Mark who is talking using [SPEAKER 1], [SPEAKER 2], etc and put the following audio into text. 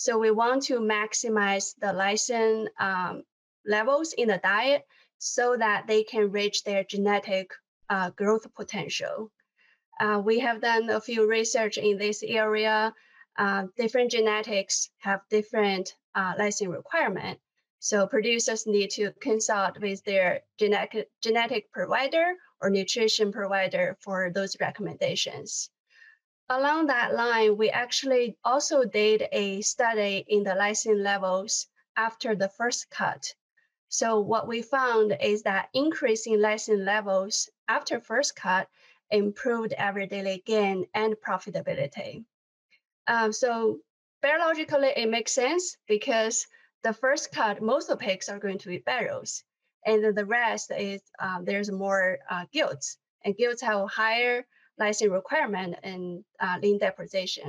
[SPEAKER 1] So we want to maximize the lysine um, levels in the diet so that they can reach their genetic uh, growth potential. Uh, we have done a few research in this area. Uh, different genetics have different uh, lysine requirement. So producers need to consult with their genetic, genetic provider or nutrition provider for those recommendations. Along that line, we actually also did a study in the lysine levels after the first cut. So what we found is that increasing lysine levels after first cut improved average daily gain and profitability. Um, so biologically, it makes sense because the first cut, most of the pigs are going to be barrows, and then the rest is uh, there's more uh, gilts, and gilts have higher lysine requirement and uh, deposition.